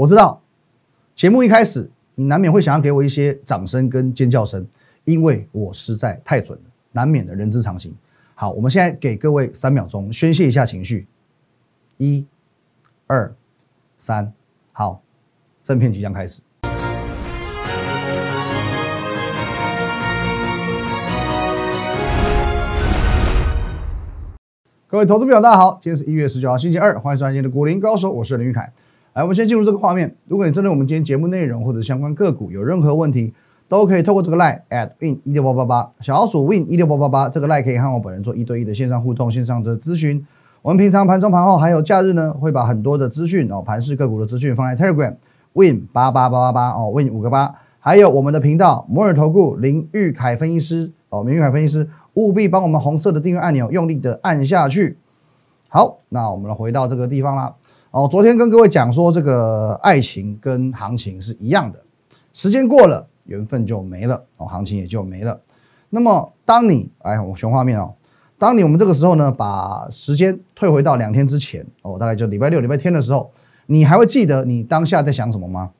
我知道节目一开始你难免会想要给我一些掌声跟尖叫声，因为我实在太准了，难免的人之常情。好，我们现在给各位三秒钟宣泄一下情绪，一、二、三，好，正片即将开始。各位投资朋友，大家好，今天是一月十九号，星期二，欢迎收看今天的股林高手，我是林玉凯。来，我们先进入这个画面。如果你针对我们今天节目内容或者相关个股有任何问题，都可以透过这个 line at win 一六八八八小鼠 win 一六八八八这个 line 可以和我本人做一对一的线上互动、线上的咨询。我们平常盘中、盘后还有假日呢，会把很多的资讯哦，盘市个股的资讯放在 Telegram win 八八八八八哦，win 五个八，还有我们的频道摩尔投顾林玉凯分析师哦，林玉凯分析师务必帮我们红色的订阅按钮用力的按下去。好，那我们来回到这个地方啦。哦，昨天跟各位讲说，这个爱情跟行情是一样的，时间过了，缘分就没了哦，行情也就没了。那么，当你哎，我选画面哦，当你我们这个时候呢，把时间退回到两天之前哦，大概就礼拜六、礼拜天的时候，你还会记得你当下在想什么吗？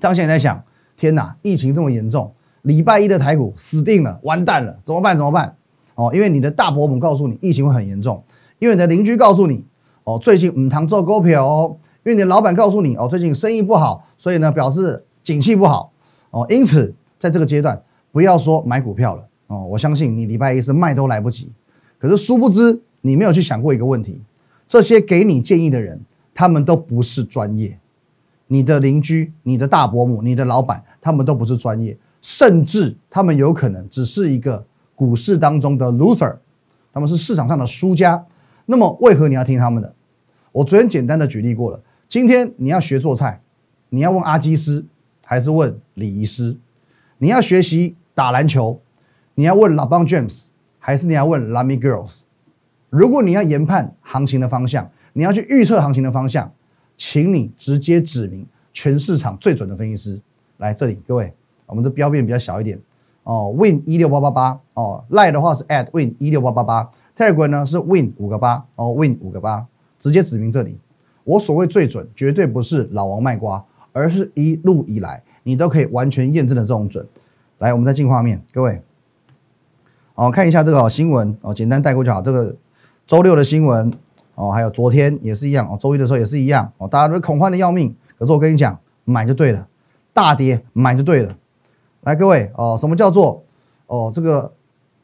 当下在想，天哪，疫情这么严重，礼拜一的台股死定了，完蛋了，怎么办？怎么办？哦，因为你的大伯母告诉你，疫情会很严重。因为你的邻居告诉你，哦，最近唔堂做股票哦。因为你的老板告诉你，哦，最近生意不好，所以呢，表示景气不好，哦。因此，在这个阶段，不要说买股票了，哦。我相信你礼拜一是卖都来不及。可是殊不知，你没有去想过一个问题：这些给你建议的人，他们都不是专业。你的邻居、你的大伯母、你的老板，他们都不是专业，甚至他们有可能只是一个股市当中的 loser，他们是市场上的输家。那么为何你要听他们的？我昨天简单的举例过了。今天你要学做菜，你要问阿基斯还是问李仪师？你要学习打篮球，你要问老邦 James 还是你要问 Lamy Girls？如果你要研判行情的方向，你要去预测行情的方向，请你直接指明全市场最准的分析师。来这里，各位，我们的标面比较小一点哦，Win 一六八八八哦，赖的话是 at Win 一六八八八。Telegram 呢是 Win 五个八哦，Win 五个八，直接指明这里。我所谓最准，绝对不是老王卖瓜，而是一路以来你都可以完全验证的这种准。来，我们再进画面，各位，哦，看一下这个新闻哦，简单带过就好。这个周六的新闻哦，还有昨天也是一样哦，周一的时候也是一样哦，大家都恐慌的要命。可是我跟你讲，买就对了，大跌买就对了。来，各位哦，什么叫做哦这个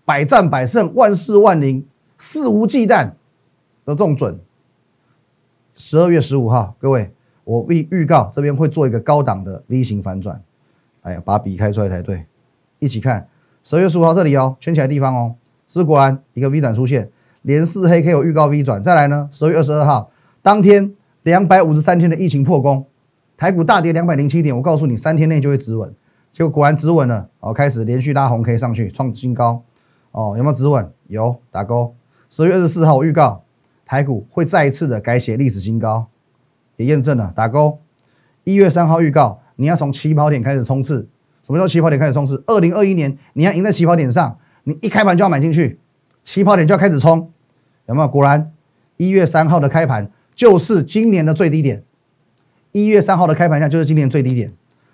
百战百胜，万事万灵？肆无忌惮的这种准，十二月十五号，各位，我预预告这边会做一个高档的 V 型反转。哎呀，把笔开出来才对。一起看十二月十五号这里哦，圈起来地方哦，是果然一个 V 转出现，连四黑 K 有预告 V 转。再来呢，十二月二十二号当天两百五十三天的疫情破功，台股大跌两百零七点，我告诉你三天内就会止稳，结果果然止稳了哦，开始连续拉红 K 上去创新高哦，有没有止稳？有，打勾。十月二十四号，我预告台股会再一次的改写历史新高，也验证了打勾。一月三号预告，你要从起跑点开始冲刺。什么叫起跑点开始冲刺？二零二一年你要赢在起跑点上，你一开盘就要买进去，起跑点就要开始冲，有没有？果然，一月三号的开盘就是今年的最低点。一月三号的开盘价就是今年最低点。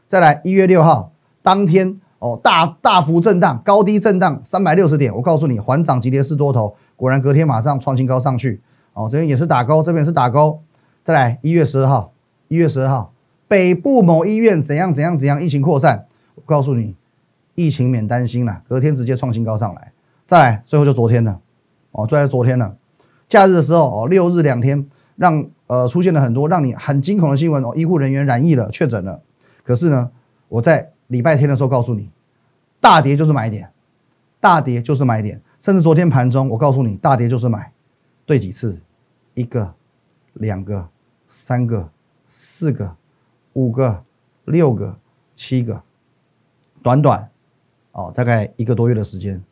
再来，一月六号当天哦，大大幅震荡，高低震荡三百六十点。我告诉你，缓涨急跌是多头。果然隔天马上创新高上去，哦，这边也是打勾，这边是打勾。再来一月十二号，一月十二号，北部某医院怎样怎样怎样疫情扩散，我告诉你，疫情免担心了，隔天直接创新高上来。再来最后就昨天了，哦，就在昨天了，假日的时候哦，六日两天让呃出现了很多让你很惊恐的新闻哦，医护人员染疫了，确诊了。可是呢，我在礼拜天的时候告诉你，大跌就是买点，大跌就是买点。甚至昨天盘中，我告诉你，大跌就是买，对几次？一个、两个、三个、四个、五个、六个、七个，短短哦，大概一个多月的时间，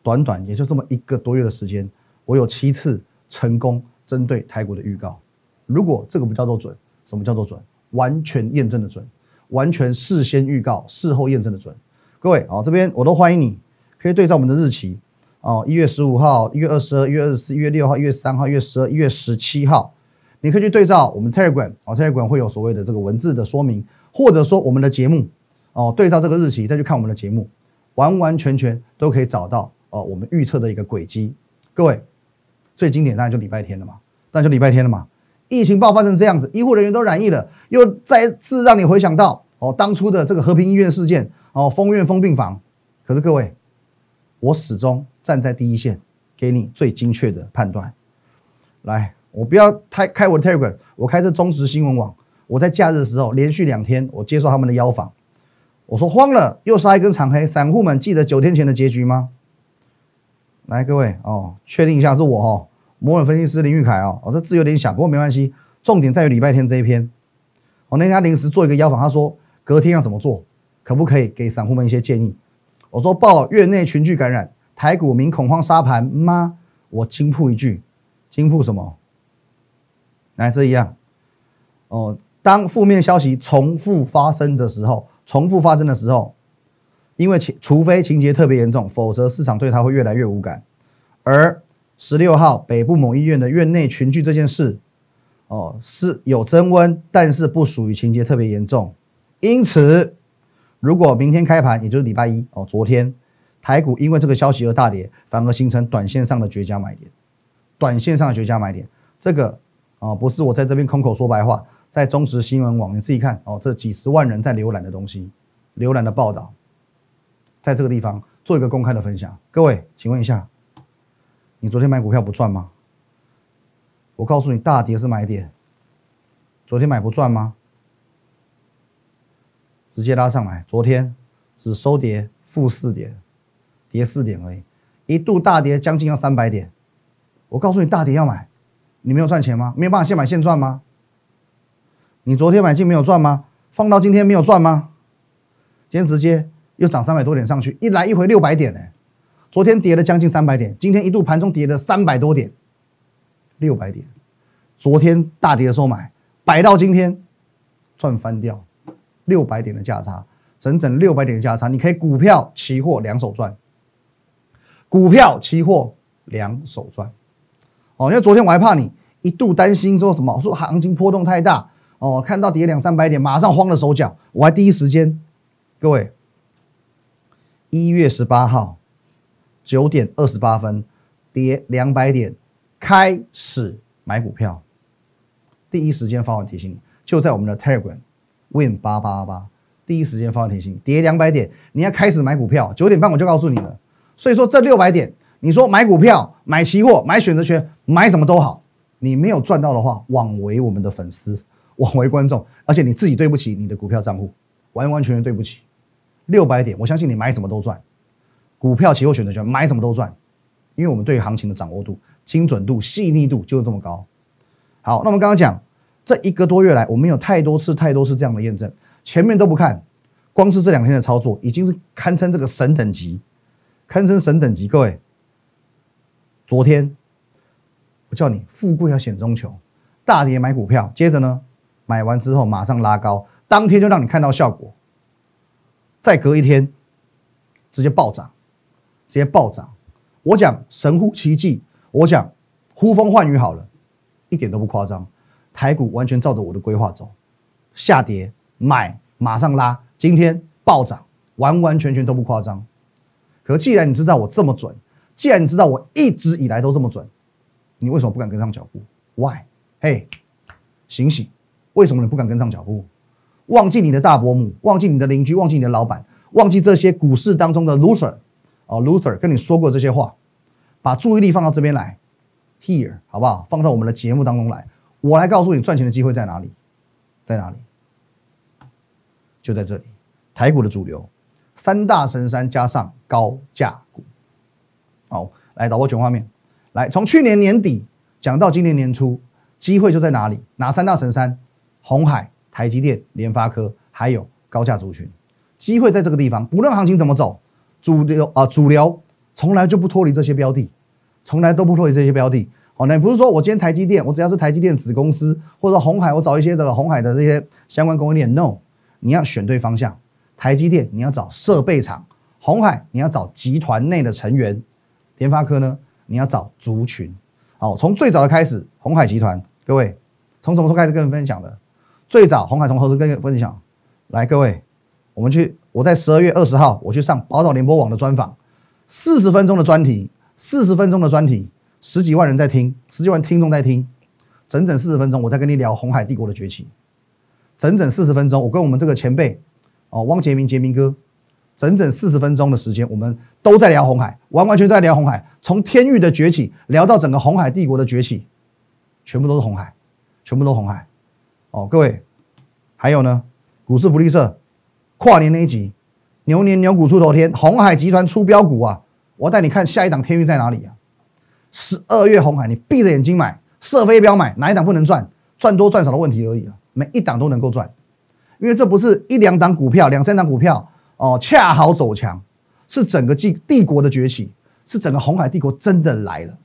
短短也就这么一个多月的时间，我有七次成功针对台股的预告。如果这个不叫做准，什么叫做准？完全验证的准，完全事先预告、事后验证的准。各位哦，这边我都欢迎你，可以对照我们的日期。哦，一月十五号、一月二十二、一月二十四、一月六号、一月三号、一月十二、一月十七号，你可以去对照我们 Telegram 哦，Telegram 会有所谓的这个文字的说明，或者说我们的节目哦，对照这个日期再去看我们的节目，完完全全都可以找到哦，我们预测的一个轨迹。各位，最经典当然就礼拜天了嘛，当然就礼拜天了嘛。疫情爆发成这样子，医护人员都染疫了，又再次让你回想到哦，当初的这个和平医院事件哦，封院封病房。可是各位，我始终站在第一线，给你最精确的判断。来，我不要开开我的 Telegram，我开这中时新闻网。我在假日的时候连续两天，我接受他们的邀访。我说慌了，又杀一根长黑，散户们记得九天前的结局吗？来，各位哦，确定一下是我哦，摩尔分析师林玉凯哦。我这字有点小，不过没关系。重点在于礼拜天这一篇。我那天临时做一个邀访，他说隔天要怎么做，可不可以给散户们一些建议？我说报院内群聚感染，台股民恐慌杀盘吗？我惊铺一句，惊铺什么？来，这一样哦。当负面消息重复发生的时候，重复发生的时候，因为情除非情节特别严重，否则市场对它会越来越无感。而十六号北部某医院的院内群聚这件事，哦是有增温，但是不属于情节特别严重，因此。如果明天开盘，也就是礼拜一哦，昨天台股因为这个消息而大跌，反而形成短线上的绝佳买点。短线上的绝佳买点，这个啊不是我在这边空口说白话，在中时新闻网你自己看哦，这几十万人在浏览的东西，浏览的报道，在这个地方做一个公开的分享。各位，请问一下，你昨天买股票不赚吗？我告诉你，大跌是买点，昨天买不赚吗？直接拉上来，昨天只收跌负四点，跌四点而已，一度大跌将近要三百点。我告诉你，大跌要买，你没有赚钱吗？没有办法现买现赚吗？你昨天买进没有赚吗？放到今天没有赚吗？今天直接又涨三百多点上去，一来一回六百点呢。昨天跌了将近三百点，今天一度盘中跌了三百多点，六百点。昨天大跌的时候买，摆到今天赚翻掉。六百点的价差，整整六百点的价差，你可以股票、期货两手赚。股票、期货两手赚。哦，因为昨天我还怕你一度担心说什么，说行情波动太大，哦，看到跌两三百点，马上慌了手脚。我还第一时间，各位，一月十八号九点二十八分，跌两百点，开始买股票，第一时间发完提醒你，就在我们的 Telegram。Win 八八八，第一时间发完提醒，跌两百点，你要开始买股票。九点半我就告诉你了。所以说这六百点，你说买股票、买期货、买选择权、买什么都好，你没有赚到的话，枉为我们的粉丝，枉为观众，而且你自己对不起你的股票账户，完完全全对不起。六百点，我相信你买什么都赚，股票、期货、选择权买什么都赚，因为我们对行情的掌握度、精准度、细腻度就是这么高。好，那我们刚刚讲。这一个多月来，我们有太多次、太多次这样的验证，前面都不看，光是这两天的操作，已经是堪称这个神等级，堪称神等级。各位，昨天我叫你富贵要险中求，大跌买股票，接着呢，买完之后马上拉高，当天就让你看到效果，再隔一天直接暴涨，直接暴涨。我讲神乎其技，我讲呼风唤雨，好了，一点都不夸张。台股完全照着我的规划走，下跌买马上拉，今天暴涨，完完全全都不夸张。可既然你知道我这么准，既然你知道我一直以来都这么准，你为什么不敢跟上脚步？Why？嘿，醒醒！为什么你不敢跟上脚步？忘记你的大伯母，忘记你的邻居，忘记你的老板，忘记这些股市当中的 loser 哦，loser 跟你说过这些话，把注意力放到这边来，here 好不好？放到我们的节目当中来。我来告诉你赚钱的机会在哪里，在哪里？就在这里，台股的主流三大神山加上高价股。好，来导播全画面，来从去年年底讲到今年年初，机会就在哪里？哪三大神山？红海、台积电、联发科，还有高价族群，机会在这个地方。不论行情怎么走，主流啊主流从来就不脱离这些标的，从来都不脱离这些标的。好，那不是说我今天台积电，我只要是台积电子公司，或者红海，我找一些这个红海的这些相关供应链。No，你要选对方向。台积电你要找设备厂，红海你要找集团内的成员，联发科呢你要找族群。好，从最早的开始，红海集团，各位从什么时候开始跟你分享的？最早红海从何时跟你分享？来，各位，我们去，我在十二月二十号我去上宝岛联播网的专访，四十分钟的专题，四十分钟的专题，十几万人在听，十几万听众在听，整整四十分钟，我在跟你聊红海帝国的崛起，整整四十分钟，我跟我们这个前辈哦，汪杰明杰明哥，整整四十分钟的时间，我们都在聊红海，完完全在聊红海，从天域的崛起聊到整个红海帝国的崛起，全部都是红海，全部都红海。哦，各位，还有呢，股市福利社跨年那一集，牛年牛股出头天，红海集团出标股啊！我带你看下一档天域在哪里啊？十二月红海，你闭着眼睛买，射飞镖买，哪一档不能赚？赚多赚少的问题而已啊！每一档都能够赚，因为这不是一两档股票、两三档股票哦，恰好走强，是整个帝帝国的崛起，是整个红海帝国真的来了。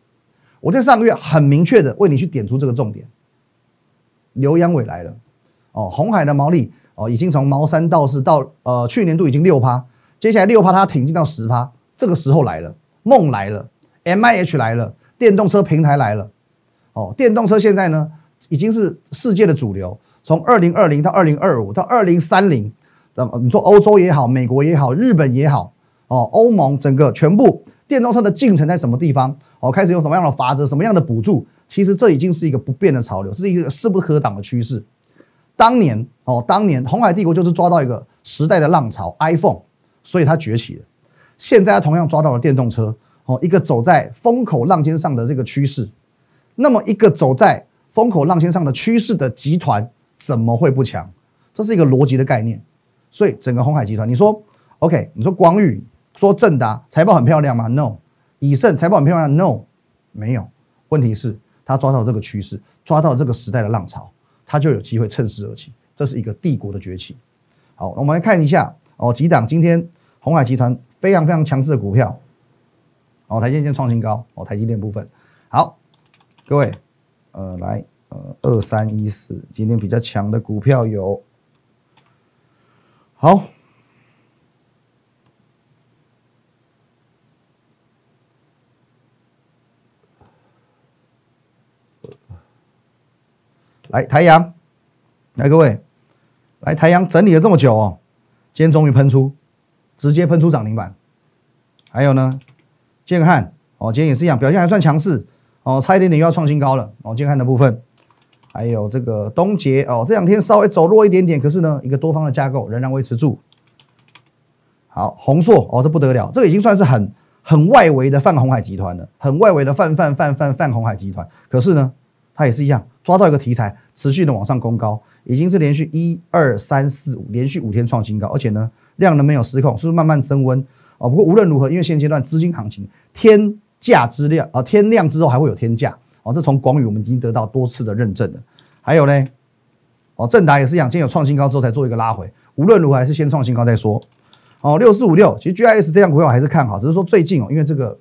我在上个月很明确的为你去点出这个重点。刘阳伟来了，哦，红海的毛利哦，已经从毛三到四到呃去年度已经六趴，接下来六趴它挺进到十趴，这个时候来了，梦来了，M I H 来了，电动车平台来了，哦，电动车现在呢已经是世界的主流，从二零二零到二零二五到二零三零，么你说欧洲也好，美国也好，日本也好，哦，欧盟整个全部电动车的进程在什么地方？哦，开始用什么样的法则，什么样的补助？其实这已经是一个不变的潮流，是一个势不可挡的趋势。当年哦，当年红海帝国就是抓到一个时代的浪潮，iPhone，所以它崛起了。现在它同样抓到了电动车哦，一个走在风口浪尖上的这个趋势。那么一个走在风口浪尖上的趋势的集团怎么会不强？这是一个逻辑的概念。所以整个红海集团，你说 OK？你说广宇说正达财报很漂亮吗？No。以盛财报很漂亮？No，没有。问题是。他抓到这个趋势，抓到这个时代的浪潮，他就有机会趁势而起。这是一个帝国的崛起。好，我们来看一下哦，几档今天红海集团非常非常强势的股票。哦，台积电创新高哦，台积电部分。好，各位，呃，来，呃，二三一四，今天比较强的股票有，好。来台阳，来各位，来台阳整理了这么久哦，今天终于喷出，直接喷出涨停板。还有呢，建汉哦，今天也是一样，表现还算强势哦，差一点点又要创新高了哦。建汉的部分，还有这个东杰哦，这两天稍微走弱一点点，可是呢，一个多方的架构仍然维持住。好，宏硕哦，这不得了，这个已经算是很很外围的泛红海集团了，很外围的泛泛泛泛泛红海集团，可是呢，它也是一样。抓到一个题材，持续的往上攻高，已经是连续一二三四五连续五天创新高，而且呢量能没有失控，是不是慢慢增温哦？不过无论如何，因为现阶段资金行情天价之量啊，天量之后还会有天价哦。这从广宇我们已经得到多次的认证了。还有呢，哦正达也是一样，今天有创新高之后才做一个拉回，无论如何还是先创新高再说。哦六四五六，其实 GIS 这样股票还是看好，只是说最近哦，因为这个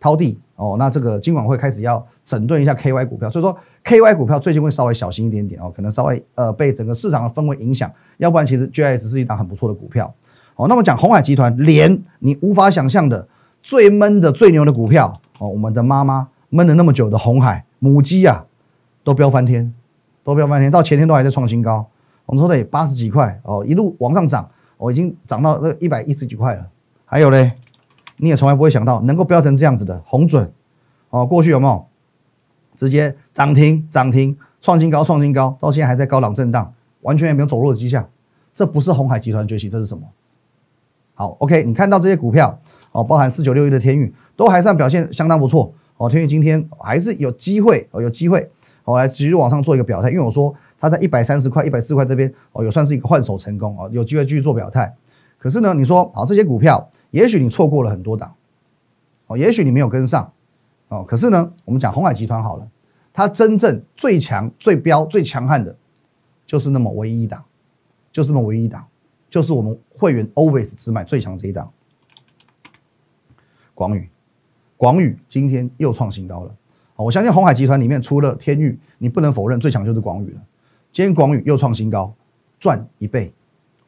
掏地哦，那这个今晚会开始要整顿一下 KY 股票，所以说。K Y 股票最近会稍微小心一点点哦，可能稍微呃被整个市场的氛围影响，要不然其实 G I S 是一档很不错的股票哦。那么讲红海集团，连你无法想象的最闷的最牛的股票哦，我们的妈妈闷了那么久的红海母鸡啊，都飙翻天，都飙翻天，到前天都还在创新高。我们说的八十几块哦，一路往上涨，哦，已经涨到这一百一十几块了。还有嘞，你也从来不会想到能够飙成这样子的红准哦，过去有没有？直接涨停涨停创新高创新高，到现在还在高档震荡，完全也没有走弱的迹象。这不是红海集团崛起，这是什么？好，OK，你看到这些股票哦，包含四九六一的天宇，都还算表现相当不错哦。天宇今天还是有机会哦，有机会哦，来继续往上做一个表态。因为我说它在一百三十块、一百四块这边哦，有算是一个换手成功哦，有机会继续做表态。可是呢，你说好这些股票，也许你错过了很多档哦，也许你没有跟上。哦，可是呢，我们讲红海集团好了，它真正最强、最标、最强悍的，就是那么唯一一档，就是那么唯一一档，就是我们会员 always 只买最强这一档。广宇，广宇今天又创新高了。我相信红海集团里面除了天域，你不能否认最强就是广宇了。今天广宇又创新高，赚一倍。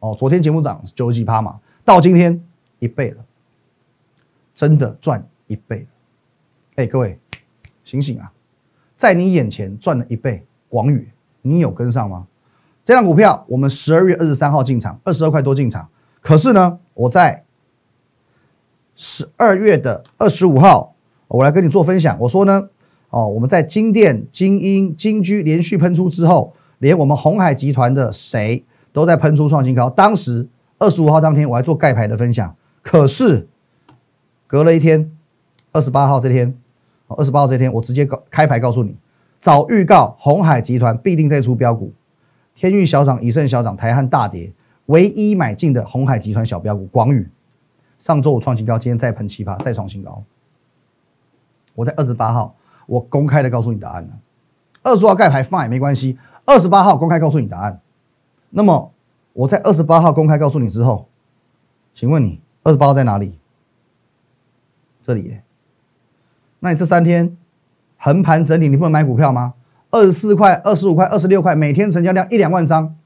哦，昨天节目涨九十几趴嘛，到今天一倍了，真的赚一倍了。哎，各位，醒醒啊！在你眼前赚了一倍，广宇你有跟上吗？这张股票我们十二月二十三号进场，二十二块多进场，可是呢，我在十二月的二十五号，我来跟你做分享，我说呢，哦，我们在金电、金鹰、金居连续喷出之后，连我们红海集团的谁都在喷出创新高。当时二十五号当天我还做盖牌的分享，可是隔了一天，二十八号这天，二十八号这天我直接告开牌告诉你，早预告红海集团必定再出标股。天域小涨，以盛小涨，台汉大跌，唯一买进的红海集团小标股广宇，上周五创新高，今天再喷奇葩，再创新高。我在二十八号，我公开的告诉你答案了。二十号盖牌放也没关系，二十八号公开告诉你答案。那么我在二十八号公开告诉你之后，请问你二十八号在哪里？这里。那你这三天横盘整理，你不能买股票吗？二十四块、二十五块、二十六块，每天成交量一两万张，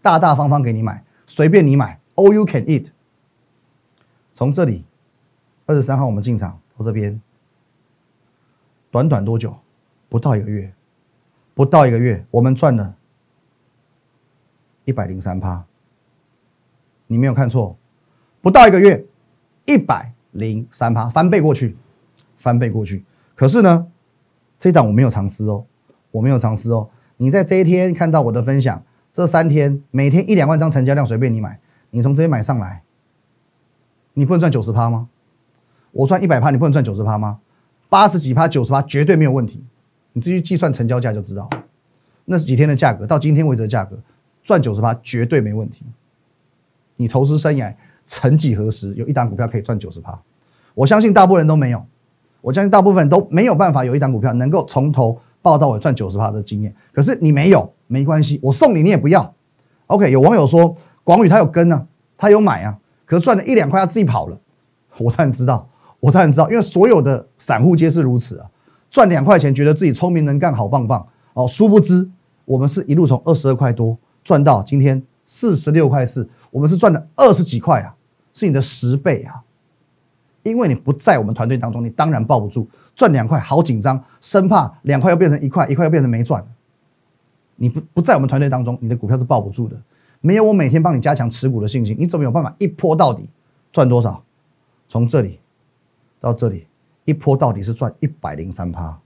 大大方方给你买，随便你买，all you can eat。从这里，二十三号我们进场到这边，短短多久？不到一个月，不到一个月，我们赚了一百零三趴。你没有看错，不到一个月，一百零三趴，翻倍过去，翻倍过去。可是呢，这一档我没有尝试哦。我没有尝试哦，你在这一天看到我的分享，这三天每天一两万张成交量随便你买，你从这边买上来，你不能赚九十趴吗？我赚一百趴，你不能赚九十趴吗？八十几趴、九十趴绝对没有问题，你自己计算成交价就知道，那是几天的价格，到今天为止的价格，赚九十趴绝对没问题。你投资生涯曾几何时有一档股票可以赚九十趴？我相信大部分人都没有，我相信大部分人都没有办法有一档股票能够从头。报到尾赚九十趴的经验，可是你没有，没关系，我送你，你也不要。OK，有网友说广宇他有跟呢，他有买啊，可是赚了一两块他自己跑了。我当然知道，我当然知道，因为所有的散户皆是如此啊，赚两块钱觉得自己聪明能干，好棒棒哦，殊不知我们是一路从二十二块多赚到今天四十六块四，我们是赚了二十几块啊，是你的十倍啊。因为你不在我们团队当中，你当然抱不住。赚两块好紧张，生怕两块又变成一块，一块又变成没赚。你不不在我们团队当中，你的股票是抱不住的。没有我每天帮你加强持股的信心，你怎么有办法一波到底赚多少？从这里到这里，一波到底是赚一百零三趴，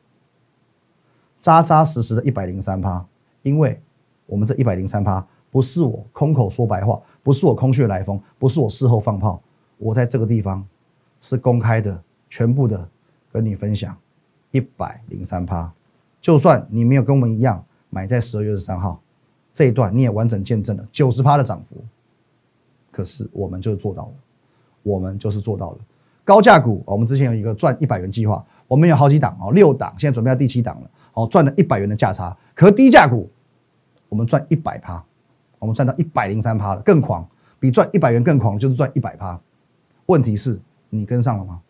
扎扎实实的一百零三趴。因为我们这一百零三趴不是我空口说白话，不是我空穴来风，不是我事后放炮，我在这个地方。是公开的，全部的跟你分享，一百零三趴，就算你没有跟我们一样买在十二月十三号这一段，你也完整见证了九十趴的涨幅。可是我们就是做到了，我们就是做到了高价股。我们之前有一个赚一百元计划，我们有好几档哦，六档，现在准备要第七档了，哦，赚了一百元的价差。可低价股，我们赚一百趴，我们赚到一百零三趴了，更狂，比赚一百元更狂，就是赚一百趴。问题是。你跟上了吗？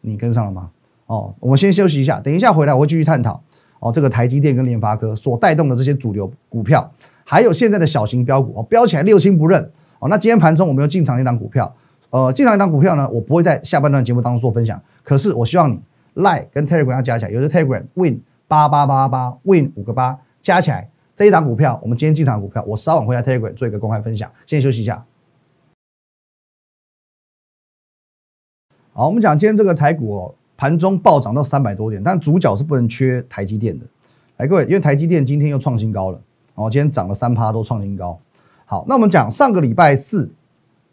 你跟上了吗？哦，我们先休息一下，等一下回来我会继续探讨哦。这个台积电跟联发科所带动的这些主流股票，还有现在的小型标股哦，标起来六亲不认哦。那今天盘中我们又进场一档股票，呃，进场一档股票呢，我不会在下半段节目当中做分享，可是我希望你 Lie 跟 Telegram 要加起来，有的 Telegram Win 八八八八 Win 五个八加起来这一档股票，我们今天进场股票，我稍晚会在 Telegram 做一个公开分享。先休息一下。好，我们讲今天这个台股哦，盘中暴涨到三百多点，但主角是不能缺台积电的。来，各位，因为台积电今天又创新高了，哦，今天涨了三趴都创新高。好，那我们讲上个礼拜四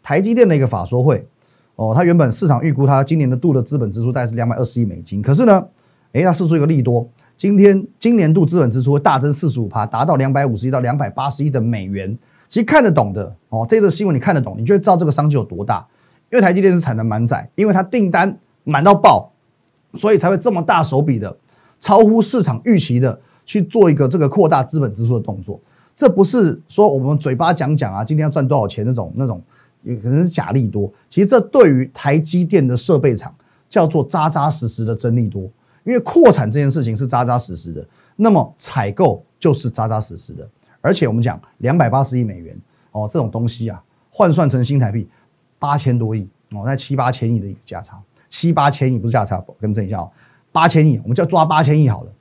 台积电的一个法说会，哦，它原本市场预估它今年的度的资本支出大概是两百二十亿美金，可是呢，诶，它试出一个利多，今天今年度资本支出会大增四十五趴，达到两百五十亿到两百八十亿的美元。其实看得懂的哦，这个新闻你看得懂，你就会知道这个商机有多大。因为台积电是产能满载，因为它订单满到爆，所以才会这么大手笔的，超乎市场预期的去做一个这个扩大资本支出的动作。这不是说我们嘴巴讲讲啊，今天要赚多少钱那种那种，也可能是假利多。其实这对于台积电的设备厂叫做扎扎实实的真利多。因为扩产这件事情是扎扎实实的，那么采购就是扎扎实实的。而且我们讲两百八十亿美元哦，这种东西啊，换算成新台币。八千多亿哦，那七八千亿的一个价差，七八千亿不是价差，更正一下哦，八千亿，我们就要抓八千亿好了。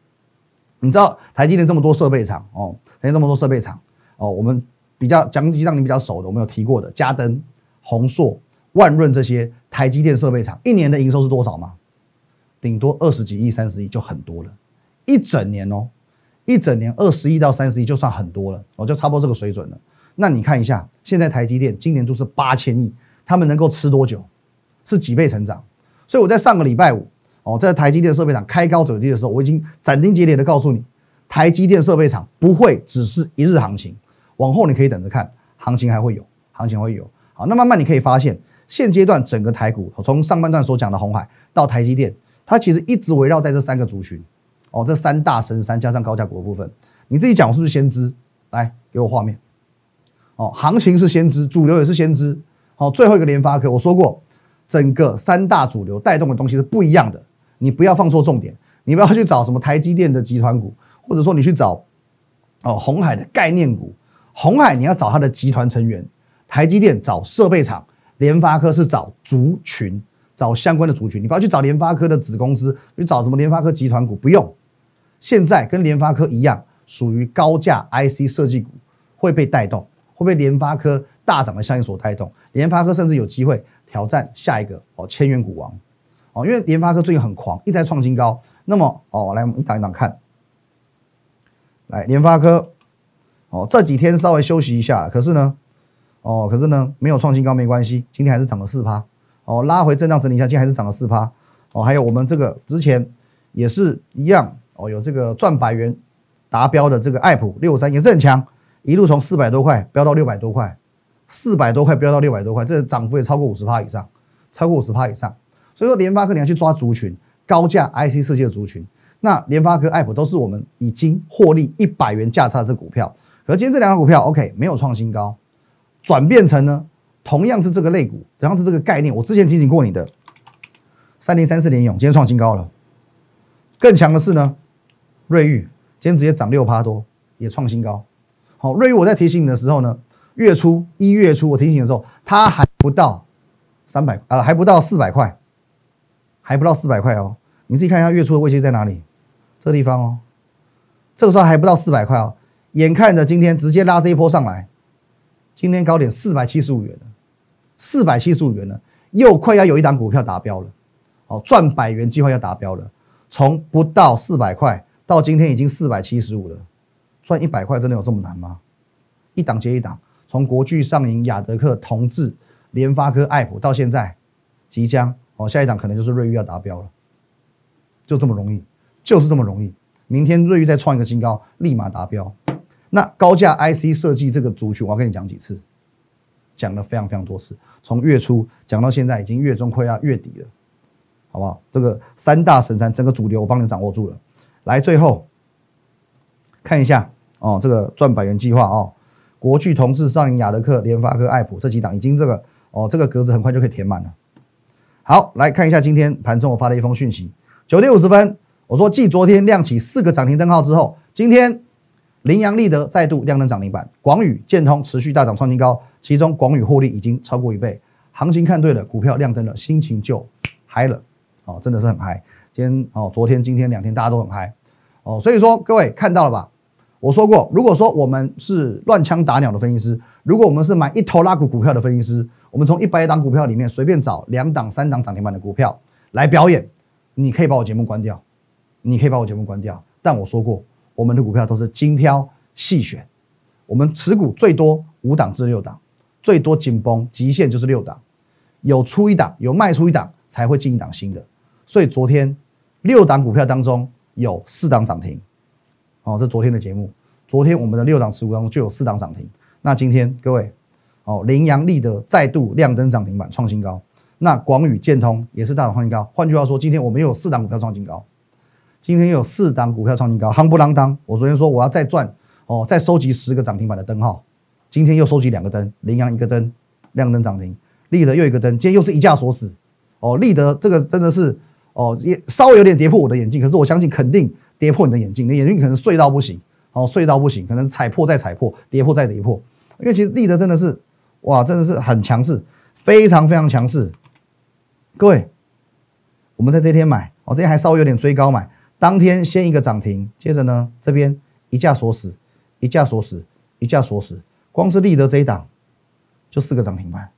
你知道台积电这么多设备厂哦，台积电这么多设备厂哦，我们比较讲几让你比较熟的，我们有提过的嘉登、宏硕、万润这些台积电设备厂，一年的营收是多少吗？顶多二十几亿、三十亿就很多了，一整年哦，一整年二十亿到三十亿就算很多了，我就差不多这个水准了。那你看一下，现在台积电今年都是八千亿，他们能够吃多久？是几倍成长？所以我在上个礼拜五。哦，在台积电设备厂开高走低的时候，我已经斩钉截铁的告诉你，台积电设备厂不会只是一日行情，往后你可以等着看，行情还会有，行情会有。好，那慢慢你可以发现，现阶段整个台股从上半段所讲的红海到台积电，它其实一直围绕在这三个族群，哦，这三大神山加上高价股的部分，你自己讲是不是先知？来，给我画面。哦，行情是先知，主流也是先知。好，最后一个联发科，我说过，整个三大主流带动的东西是不一样的。你不要放错重点，你不要去找什么台积电的集团股，或者说你去找哦红海的概念股。红海你要找它的集团成员，台积电找设备厂，联发科是找族群，找相关的族群。你不要去找联发科的子公司，去找什么联发科集团股，不用。现在跟联发科一样，属于高价 IC 设计股会被带动，会被联发科大涨的效应所带动。联发科甚至有机会挑战下一个哦千元股王。哦，因为联发科最近很狂，一直在创新高。那么，哦，来我们一档一档看。来，联发科，哦，这几天稍微休息一下，可是呢，哦，可是呢，没有创新高没关系，今天还是涨了四趴。哦，拉回震荡整理一下，今天还是涨了四趴。哦，还有我们这个之前也是一样，哦，有这个赚百元达标的这个爱普六三也是很强，一路从四百多块飙到六百多块，四百多块飙到六百多块，这涨幅也超过五十趴以上，超过五十趴以上。所以说，联发科你要去抓族群，高价 IC 设计的族群。那联发科、爱普都是我们已经获利一百元价差的这股票。可今天这两个股票，OK，没有创新高，转变成呢，同样是这个类股，同样是这个概念。我之前提醒过你的，三零三四联勇今天创新高了。更强的是呢，瑞昱今天直接涨六趴多，也创新高。好，瑞昱我在提醒你的时候呢，月初一月初我提醒的时候，它还不到三百啊，还不到四百块。还不到四百块哦，你自己看一下月初的位阶在哪里？这地方哦，这个时候还不到四百块哦，眼看着今天直接拉这一波上来，今天高点四百七十五元了，四百七十五元了，又快要有一档股票达标了，哦，赚百元计划要达标了，从不到四百块到今天已经四百七十五了，赚一百块真的有这么难吗？一档接一档，从国巨、上银、雅德克、同志、联发科、爱普到现在，即将。哦，下一档可能就是瑞昱要达标了，就这么容易，就是这么容易。明天瑞昱再创一个新高，立马达标。那高价 IC 设计这个族群，我要跟你讲几次，讲了非常非常多次，从月初讲到现在，已经月中快要月底了，好不好？这个三大神山整个主流我帮你掌握住了。来，最后看一下哦，这个赚百元计划哦，国巨、同志、上银、雅德克、联发科、爱普这几档已经这个哦，这个格子很快就可以填满了。好，来看一下今天盘中我发的一封讯息。九点五十分，我说继昨天亮起四个涨停灯号之后，今天羚羊立德再度亮灯涨停板，广宇建通持续大涨创新高，其中广宇获利已经超过一倍，行情看对了，股票亮灯了，心情就嗨了，哦，真的是很嗨。今天哦，昨天、今天两天大家都很嗨，哦，所以说各位看到了吧？我说过，如果说我们是乱枪打鸟的分析师，如果我们是买一头拉股股票的分析师。我们从一百档股票里面随便找两档、三档涨停板的股票来表演，你可以把我节目关掉，你可以把我节目关掉。但我说过，我们的股票都是精挑细选，我们持股最多五档至六档，最多紧绷极限就是六档，有出一档，有卖出一档才会进一档新的。所以昨天六档股票当中有四档涨停，哦，这昨天的节目，昨天我们的六档持股当中就有四档涨停。那今天各位。哦，羚羊立德再度亮灯涨停板创新高，那广宇建通也是大涨创新高。换句话说，今天我们又有四档股票创新高，今天有四档股票创新高，夯不啷当。我昨天说我要再赚哦，再收集十个涨停板的灯号，今天又收集两个灯，羚羊一个灯亮灯涨停，立德又一个灯，今天又是一架锁死。哦，立德这个真的是哦，也稍微有点跌破我的眼镜，可是我相信肯定跌破你的眼镜，你的眼镜可能碎到不行，哦，碎到不行，可能踩破再踩破，跌破再跌破，因为其实立德真的是。哇，真的是很强势，非常非常强势。各位，我们在这天买，哦，这天还稍微有点追高买，当天先一个涨停，接着呢这边一架锁死，一架锁死，一架锁死，光是立德这一档就四个涨停板，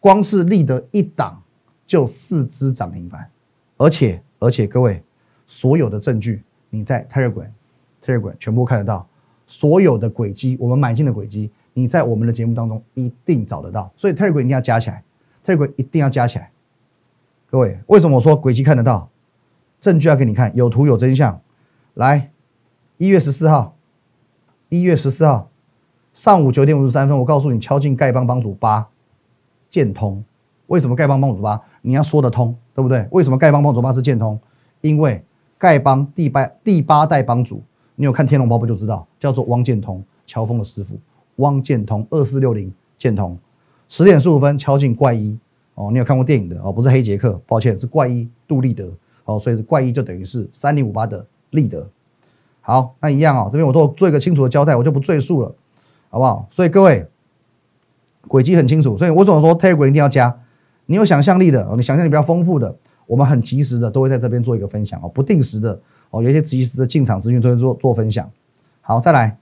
光是立德一档就四只涨停板，而且而且各位所有的证据你在 Telegram Telegram 全部看得到，所有的轨迹我们买进的轨迹你在我们的节目当中一定找得到，所以 Telegram 一定要加起来，Telegram 一定要加起来。各位，为什么我说轨迹看得到？证据要给你看，有图有真相。来，一月十四号，一月十四号上午九点五十三分，我告诉你敲进丐帮帮主八建通。为什么丐帮帮主八？你要说得通，对不对？为什么丐帮帮主八是建通？因为丐帮第八第八代帮主，你有看《天龙八部》就知道，叫做汪建通，乔峰的师傅。汪建通二四六零建通，十点十五分敲进怪一。哦，你有看过电影的哦？不是黑杰克，抱歉，是怪医杜立德。哦，所以怪医就等于是三零五八的立德。好，那一样哦，这边我都做一个清楚的交代，我就不赘述了，好不好？所以各位轨迹很清楚，所以我总说太古一定要加。你有想象力的哦，你想象力比较丰富的，我们很及时的都会在这边做一个分享哦，不定时的哦，有一些及时的进场资讯都会做做分享。好，再来，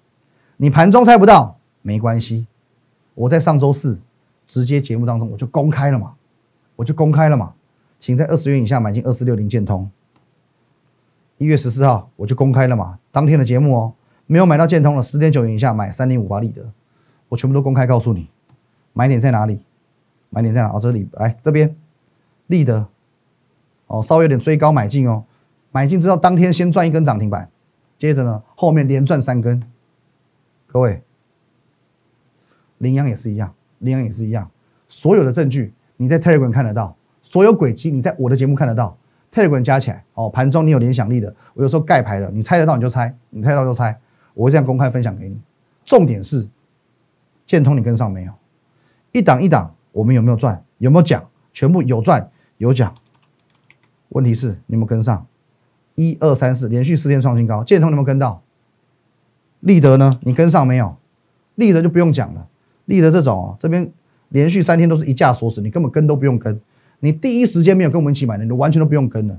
你盘中猜不到没关系，我在上周四直接节目当中我就公开了嘛。我就公开了嘛，请在二十元以下买进二四六零建通。一月十四号我就公开了嘛，当天的节目哦，没有买到建通了，十点九元以下买三零五八立德，我全部都公开告诉你，买点在哪里，买点在哪？哦，这里来这边，立德，哦，稍微有点追高买进哦，买进之后当天先赚一根涨停板，接着呢后面连赚三根，各位，羚羊也是一样，羚羊也是一样，所有的证据。你在 Telegram 看得到所有轨迹，你在我的节目看得到。Telegram 加起来哦，盘中你有联想力的，我有时候盖牌的，你猜得到你就猜，你猜到就猜，我会这样公开分享给你。重点是建通你跟上没有？一档一档，我们有没有赚？有没有奖？全部有赚有奖。问题是你有没有跟上？一二三四，连续四天创新高，建通有没有跟到？立德呢？你跟上没有？立德就不用讲了，立德这种哦，这边。连续三天都是一价锁死，你根本跟都不用跟，你第一时间没有跟我们一起买的，你完全都不用跟了，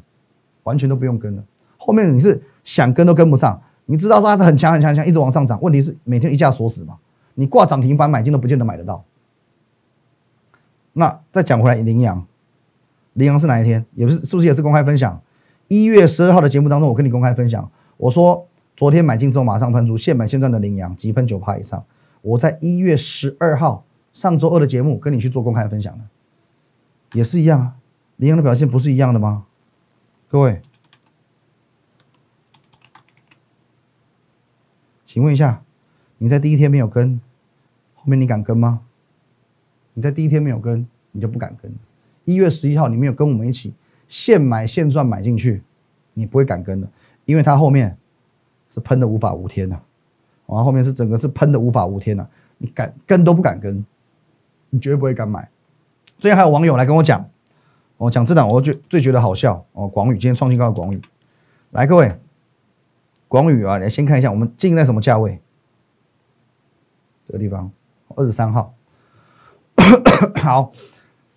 完全都不用跟了。后面你是想跟都跟不上，你知道它是很强很强强，一直往上涨，问题是每天一价锁死嘛，你挂涨停板买进都不见得买得到。那再讲回来，羚羊，羚羊是哪一天？也不是，是不是也是公开分享？一月十二号的节目当中，我跟你公开分享，我说昨天买进之后马上喷出，现买现赚的羚羊，急喷九趴以上。我在一月十二号。上周二的节目跟你去做公开分享的，也是一样啊。羚羊的表现不是一样的吗？各位，请问一下，你在第一天没有跟，后面你敢跟吗？你在第一天没有跟，你就不敢跟。一月十一号你没有跟我们一起现买现赚买进去，你不会敢跟的，因为它后面是喷的无法无天呐，然后后面是整个是喷的无法无天呐，你敢跟都不敢跟。你绝对不会敢买。最近还有网友来跟我讲，我讲这档，我最最觉得好笑哦。广宇今天创新高的广宇，来各位，广宇啊，来先看一下我们进在什么价位？这个地方二十三号。好，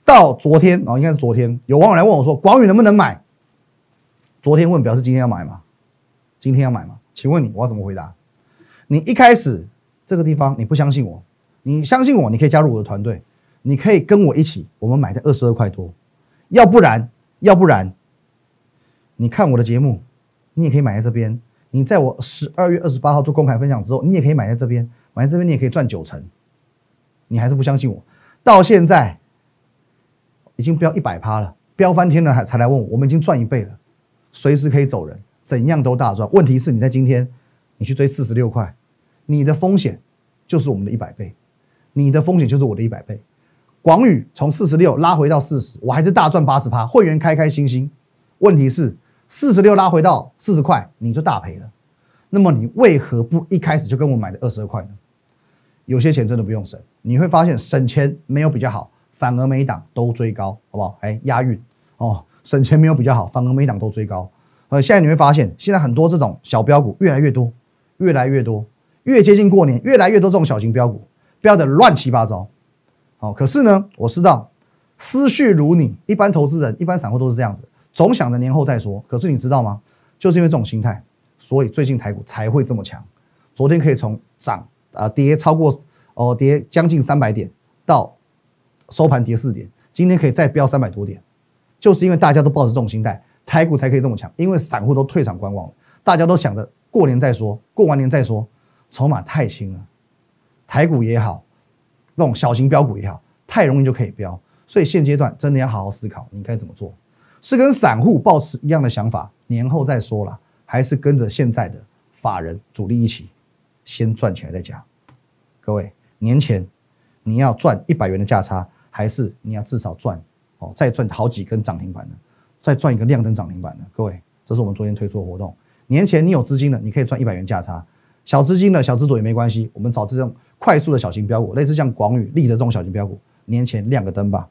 到昨天哦，应该是昨天，有网友来问我说，广宇能不能买？昨天问表示今天要买吗？今天要买吗？请问你我要怎么回答？你一开始这个地方你不相信我。你相信我，你可以加入我的团队，你可以跟我一起，我们买在二十二块多，要不然，要不然，你看我的节目，你也可以买在这边。你在我十二月二十八号做公开分享之后，你也可以买在这边，买在这边你也可以赚九成。你还是不相信我？到现在已经飙一百趴了，飙翻天了还才来问我，我们已经赚一倍了，随时可以走人，怎样都大赚。问题是你在今天，你去追四十六块，你的风险就是我们的一百倍。你的风险就是我的一百倍。广宇从四十六拉回到四十，我还是大赚八十趴，会员开开心心。问题是四十六拉回到四十块，你就大赔了。那么你为何不一开始就跟我买的二十二块呢？有些钱真的不用省，你会发现省钱没有比较好，反而每一档都追高，好不好？哎，押韵哦，省钱没有比较好，反而每一档都追高。呃，现在你会发现，现在很多这种小标股越来越多，越来越多，越接近过年，越来越多这种小型标股。标的乱七八糟，好，可是呢，我知道思绪如你，一般投资人、一般散户都是这样子，总想着年后再说。可是你知道吗？就是因为这种心态，所以最近台股才会这么强。昨天可以从涨啊跌超过哦跌将近三百点，到收盘跌四点，今天可以再飙三百多点，就是因为大家都抱着这种心态，台股才可以这么强。因为散户都退场观望了，大家都想着过年再说，过完年再说，筹码太轻了。台股也好，那种小型标股也好，太容易就可以飙，所以现阶段真的要好好思考，你该怎么做？是跟散户保持一样的想法，年后再说了，还是跟着现在的法人主力一起先赚起来再讲？各位，年前你要赚一百元的价差，还是你要至少赚哦，再赚好几根涨停板的，再赚一个亮灯涨停板的？各位，这是我们昨天推出的活动。年前你有资金的，你可以赚一百元价差；小资金的小资主也没关系，我们找这种快速的小型标股，类似像广宇、立德这种小型标股，年前亮个灯吧。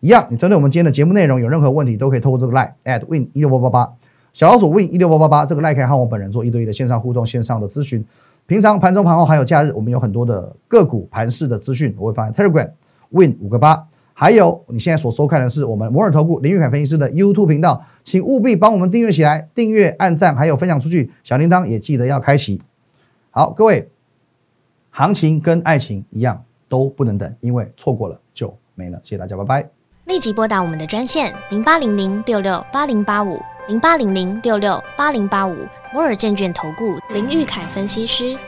一样，你针对我们今天的节目内容有任何问题，都可以透过这个 line at win 一六八八八小老鼠 win 一六八八八这个 line 可以和我本人做一对一的线上互动、线上的咨询。平常盘中盘后还有假日，我们有很多的个股盘势的资讯，我会放在 Telegram win 五个八。还有你现在所收看的是我们摩尔投顾林玉凯分析师的 YouTube 频道，请务必帮我们订阅起来，订阅、按赞，还有分享出去，小铃铛也记得要开启。好，各位，行情跟爱情一样都不能等，因为错过了就没了。谢谢大家，拜拜。立即拨打我们的专线零八零零六六八零八五零八零零六六八零八五摩尔证券投顾林玉凯分析师。